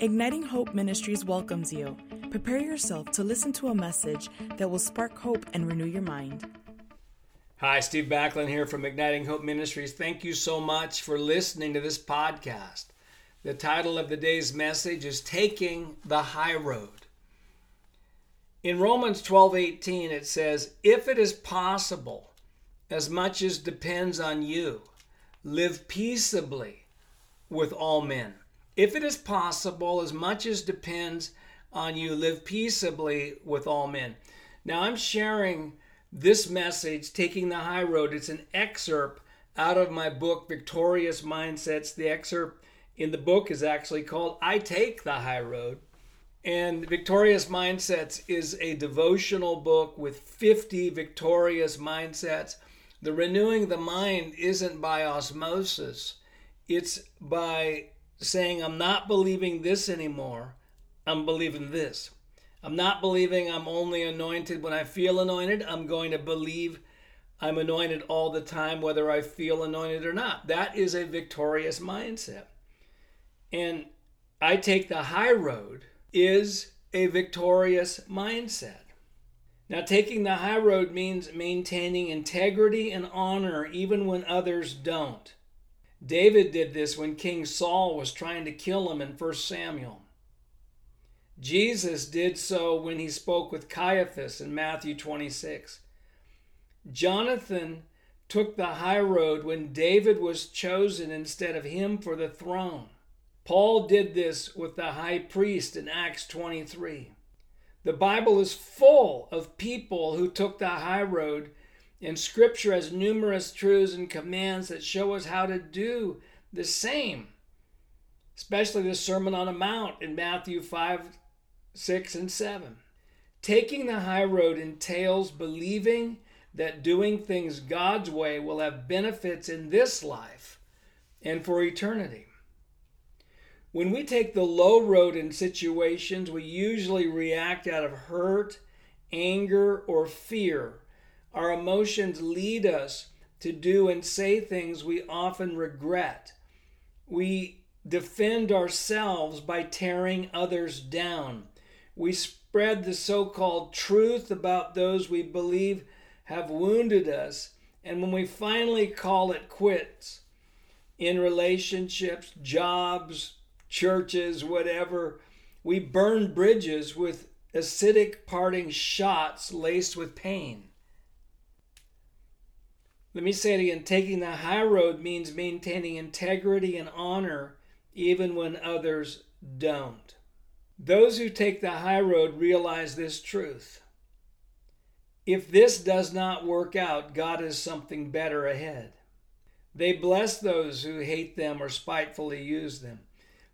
Igniting Hope Ministries welcomes you. Prepare yourself to listen to a message that will spark hope and renew your mind. Hi, Steve Backlund here from Igniting Hope Ministries. Thank you so much for listening to this podcast. The title of the day's message is Taking the High Road. In Romans 12:18 it says, "If it is possible, as much as depends on you, live peaceably with all men." If it is possible, as much as depends on you, live peaceably with all men. Now, I'm sharing this message, Taking the High Road. It's an excerpt out of my book, Victorious Mindsets. The excerpt in the book is actually called I Take the High Road. And Victorious Mindsets is a devotional book with 50 victorious mindsets. The renewing the mind isn't by osmosis, it's by saying, I'm not believing this anymore. I'm believing this. I'm not believing I'm only anointed when I feel anointed. I'm going to believe I'm anointed all the time, whether I feel anointed or not. That is a victorious mindset. And I take the high road is a victorious mindset. Now, taking the high road means maintaining integrity and honor even when others don't. David did this when King Saul was trying to kill him in 1 Samuel. Jesus did so when he spoke with Caiaphas in Matthew 26. Jonathan took the high road when David was chosen instead of him for the throne. Paul did this with the high priest in Acts 23. The Bible is full of people who took the high road and Scripture has numerous truths and commands that show us how to do the same, especially the Sermon on the Mount in Matthew 5, 6, and 7. Taking the high road entails believing that doing things God's way will have benefits in this life and for eternity. When we take the low road in situations, we usually react out of hurt, anger, or fear our emotions lead us to do and say things we often regret. We defend ourselves by tearing others down. We spread the so called truth about those we believe have wounded us. And when we finally call it quits in relationships, jobs, churches, whatever, we burn bridges with acidic parting shots laced with pain. Let me say it again taking the high road means maintaining integrity and honor even when others don't. Those who take the high road realize this truth. If this does not work out, God has something better ahead. They bless those who hate them or spitefully use them.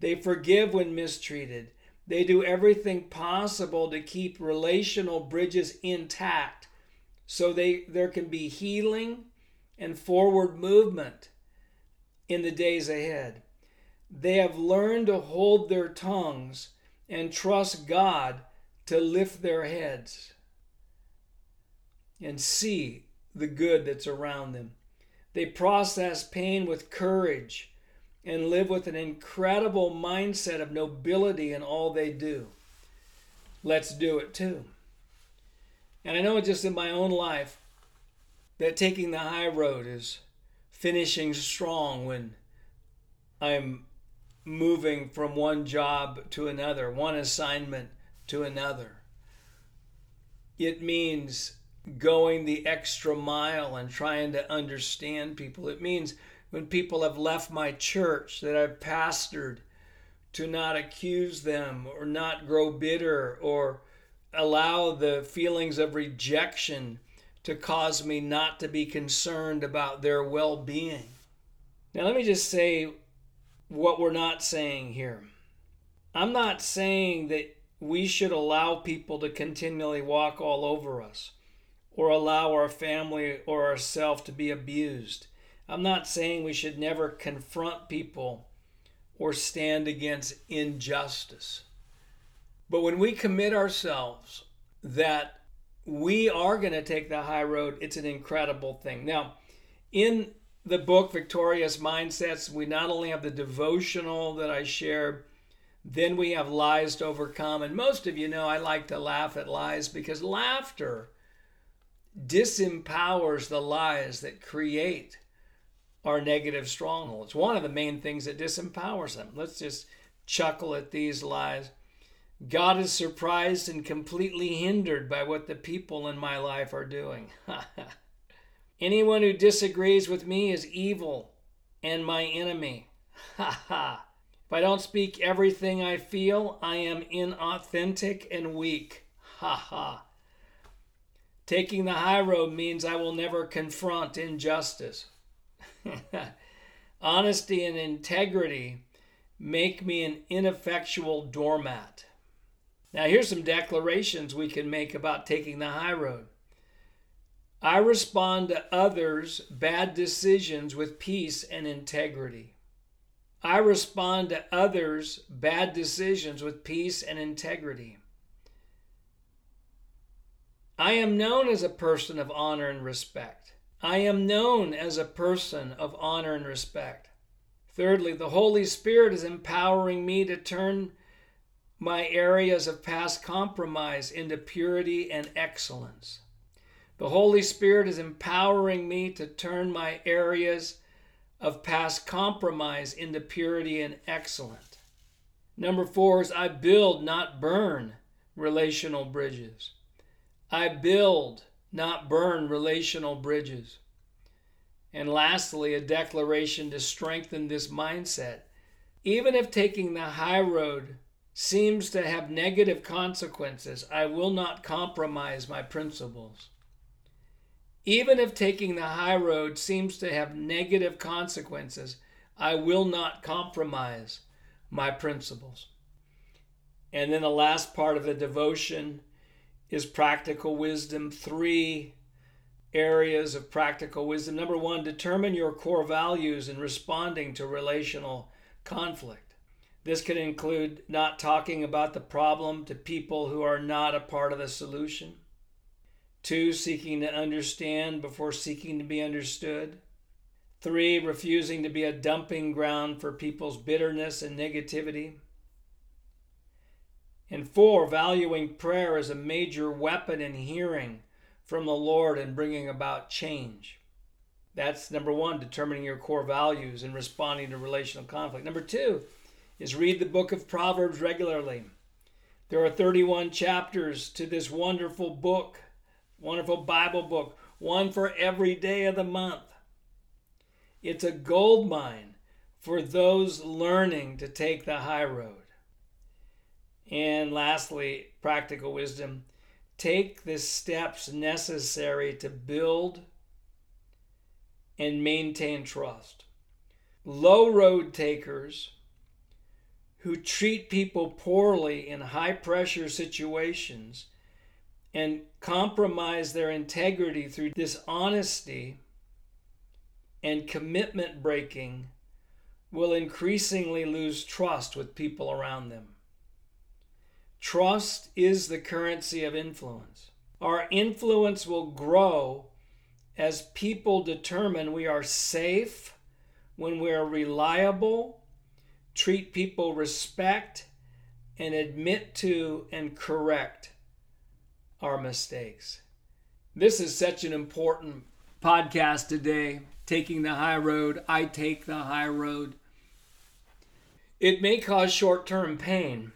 They forgive when mistreated. They do everything possible to keep relational bridges intact so they, there can be healing and forward movement in the days ahead. They have learned to hold their tongues and trust God to lift their heads and see the good that's around them. They process pain with courage and live with an incredible mindset of nobility in all they do. Let's do it too. And I know it just in my own life, that taking the high road is finishing strong when I'm moving from one job to another, one assignment to another. It means going the extra mile and trying to understand people. It means when people have left my church that I've pastored to not accuse them or not grow bitter or allow the feelings of rejection to cause me not to be concerned about their well being. Now, let me just say what we're not saying here. I'm not saying that we should allow people to continually walk all over us or allow our family or ourselves to be abused. I'm not saying we should never confront people or stand against injustice. But when we commit ourselves that we are going to take the high road. It's an incredible thing. Now, in the book Victorious Mindsets, we not only have the devotional that I shared, Then we have lies to overcome. And most of you know I like to laugh at lies because laughter disempowers the lies that create our negative strongholds. One of the main things that disempowers them. Let's just chuckle at these lies. God is surprised and completely hindered by what the people in my life are doing. Anyone who disagrees with me is evil and my enemy. Ha ha. If I don't speak everything I feel, I am inauthentic and weak. Ha ha. Taking the high road means I will never confront injustice. Honesty and integrity make me an ineffectual doormat. Now, here's some declarations we can make about taking the high road. I respond to others' bad decisions with peace and integrity. I respond to others' bad decisions with peace and integrity. I am known as a person of honor and respect. I am known as a person of honor and respect. Thirdly, the Holy Spirit is empowering me to turn my areas of past compromise into purity and excellence. The Holy Spirit is empowering me to turn my areas of past compromise into purity and excellence. Number four is I build, not burn relational bridges. I build, not burn relational bridges. And lastly, a declaration to strengthen this mindset. Even if taking the high road seems to have negative consequences, I will not compromise my principles. Even if taking the high road seems to have negative consequences, I will not compromise my principles. And then the last part of the devotion is practical wisdom. Three areas of practical wisdom. Number one, determine your core values in responding to relational conflict. This can include not talking about the problem to people who are not a part of the solution. Two, seeking to understand before seeking to be understood. Three, refusing to be a dumping ground for people's bitterness and negativity. And four, valuing prayer as a major weapon in hearing from the Lord and bringing about change. That's number one, determining your core values and responding to relational conflict. Number two is read the book of Proverbs regularly. There are 31 chapters to this wonderful book, wonderful Bible book, one for every day of the month. It's a gold mine for those learning to take the high road. And lastly, practical wisdom take the steps necessary to build and maintain trust. Low road takers who treat people poorly in high pressure situations and compromise their integrity through dishonesty and commitment breaking will increasingly lose trust with people around them. Trust is the currency of influence. Our influence will grow as people determine we are safe when we are reliable, treat people respect, and admit to and correct our mistakes. This is such an important podcast today. Taking the high road. I take the high road. It may cause short term pain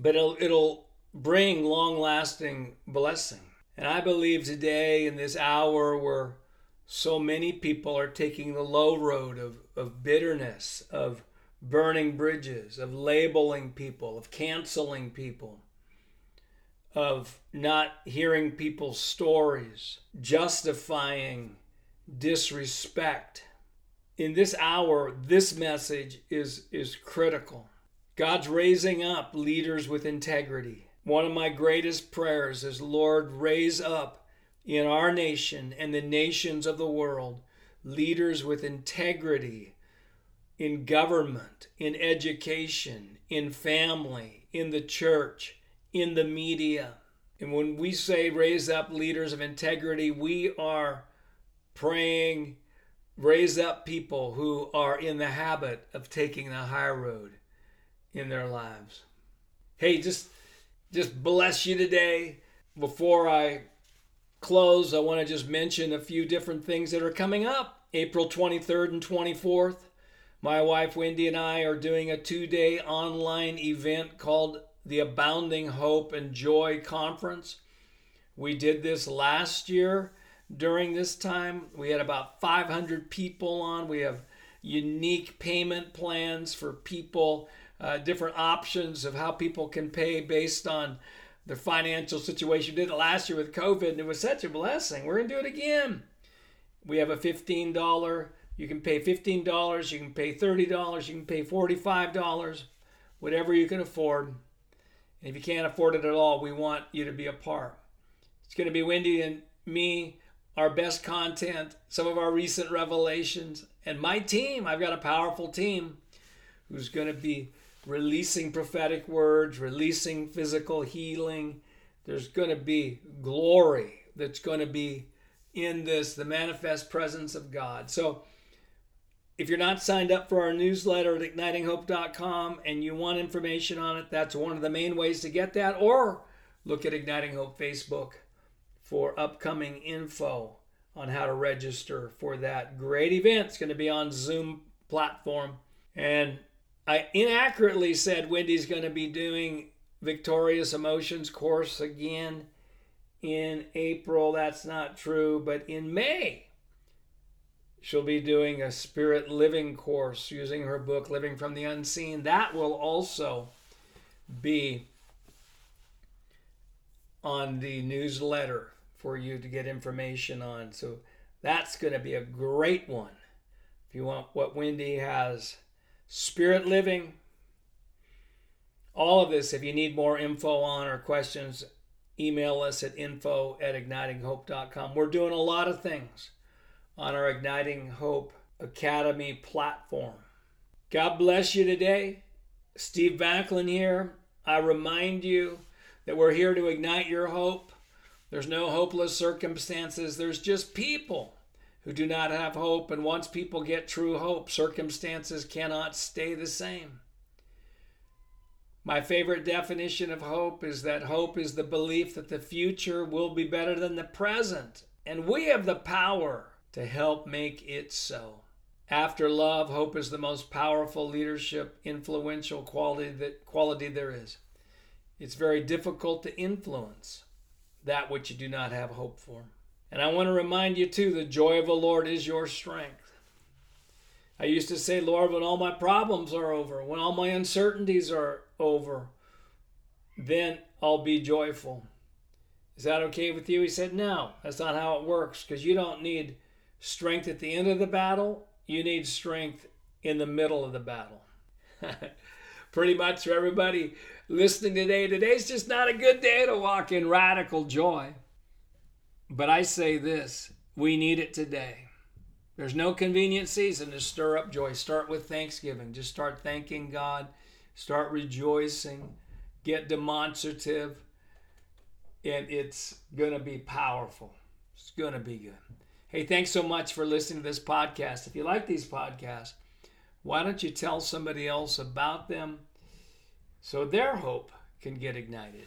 but it'll, it'll bring long lasting blessing. And I believe today, in this hour where so many people are taking the low road of, of bitterness, of burning bridges, of labeling people, of canceling people, of not hearing people's stories, justifying disrespect. In this hour, this message is, is critical. God's raising up leaders with integrity. One of my greatest prayers is, Lord, raise up in our nation and the nations of the world leaders with integrity in government, in education, in family, in the church, in the media. And when we say raise up leaders of integrity, we are praying, raise up people who are in the habit of taking the high road in their lives. Hey, just just bless you today. Before I close, I want to just mention a few different things that are coming up. April 23rd and 24th, my wife Wendy and I are doing a two day online event called the Abounding Hope and Joy Conference. We did this last year during this time. We had about 500 people on. We have unique payment plans for people, uh, different options of how people can pay based on their financial situation. We did it last year with COVID, and it was such a blessing. We're to do it again. We have a $15. You can pay $15, you can pay $30, you can pay $45, whatever you can afford. And if you can't afford it at all, we want you to be a part. It's to be Wendy and me, our best content, some of our recent revelations, and my team. I've got a powerful team who's to be releasing prophetic words, releasing physical healing. There's going to be glory that's going to be in this, the manifest presence of God. So, if you're not signed up for our newsletter at ignitinghope.com and you want information on it, that's one of the main ways to get that. Or look at Igniting Hope Facebook for upcoming info on how to register for that great event. It's going to be on Zoom platform. And I inaccurately said Wendy's going to be doing Victorious Emotions course again in April. That's not true, but in May she'll be doing a spirit living course using her book Living from the Unseen. That will also be on the newsletter for you to get information on. So that's going to be a great one. If you want what Wendy has, Spirit Living, all of this, if you need more info on or questions, email us at info at ignitinghope.com. We're doing a lot of things on our Igniting Hope Academy platform. God bless you today. Steve Backlund here. I remind you that we're here to ignite your hope. There's no hopeless circumstances, there's just people who do not have hope. And once people get true hope, circumstances cannot stay the same. My favorite definition of hope is that hope is the belief that the future will be better than the present. And we have the power to help make it so. After love, hope is the most powerful leadership, influential quality that quality there is. It's very difficult to influence that which you do not have hope for. And I want to remind you too, the joy of the Lord is your strength. I used to say, Lord, when all my problems are over, when all my uncertainties are over, then I'll be joyful. Is that okay with you? He said, No, that's not how it works because you don't need strength at the end of the battle, you need strength in the middle of the battle. Pretty much for everybody listening today, today's just not a good day to walk in radical joy. But I say this we need it today. There's no convenient season to stir up joy. Start with thanksgiving. Just start thanking God. Start rejoicing. Get demonstrative. And it's going to be powerful. It's going to be good. Hey, thanks so much for listening to this podcast. If you like these podcasts, why don't you tell somebody else about them so their hope can get ignited?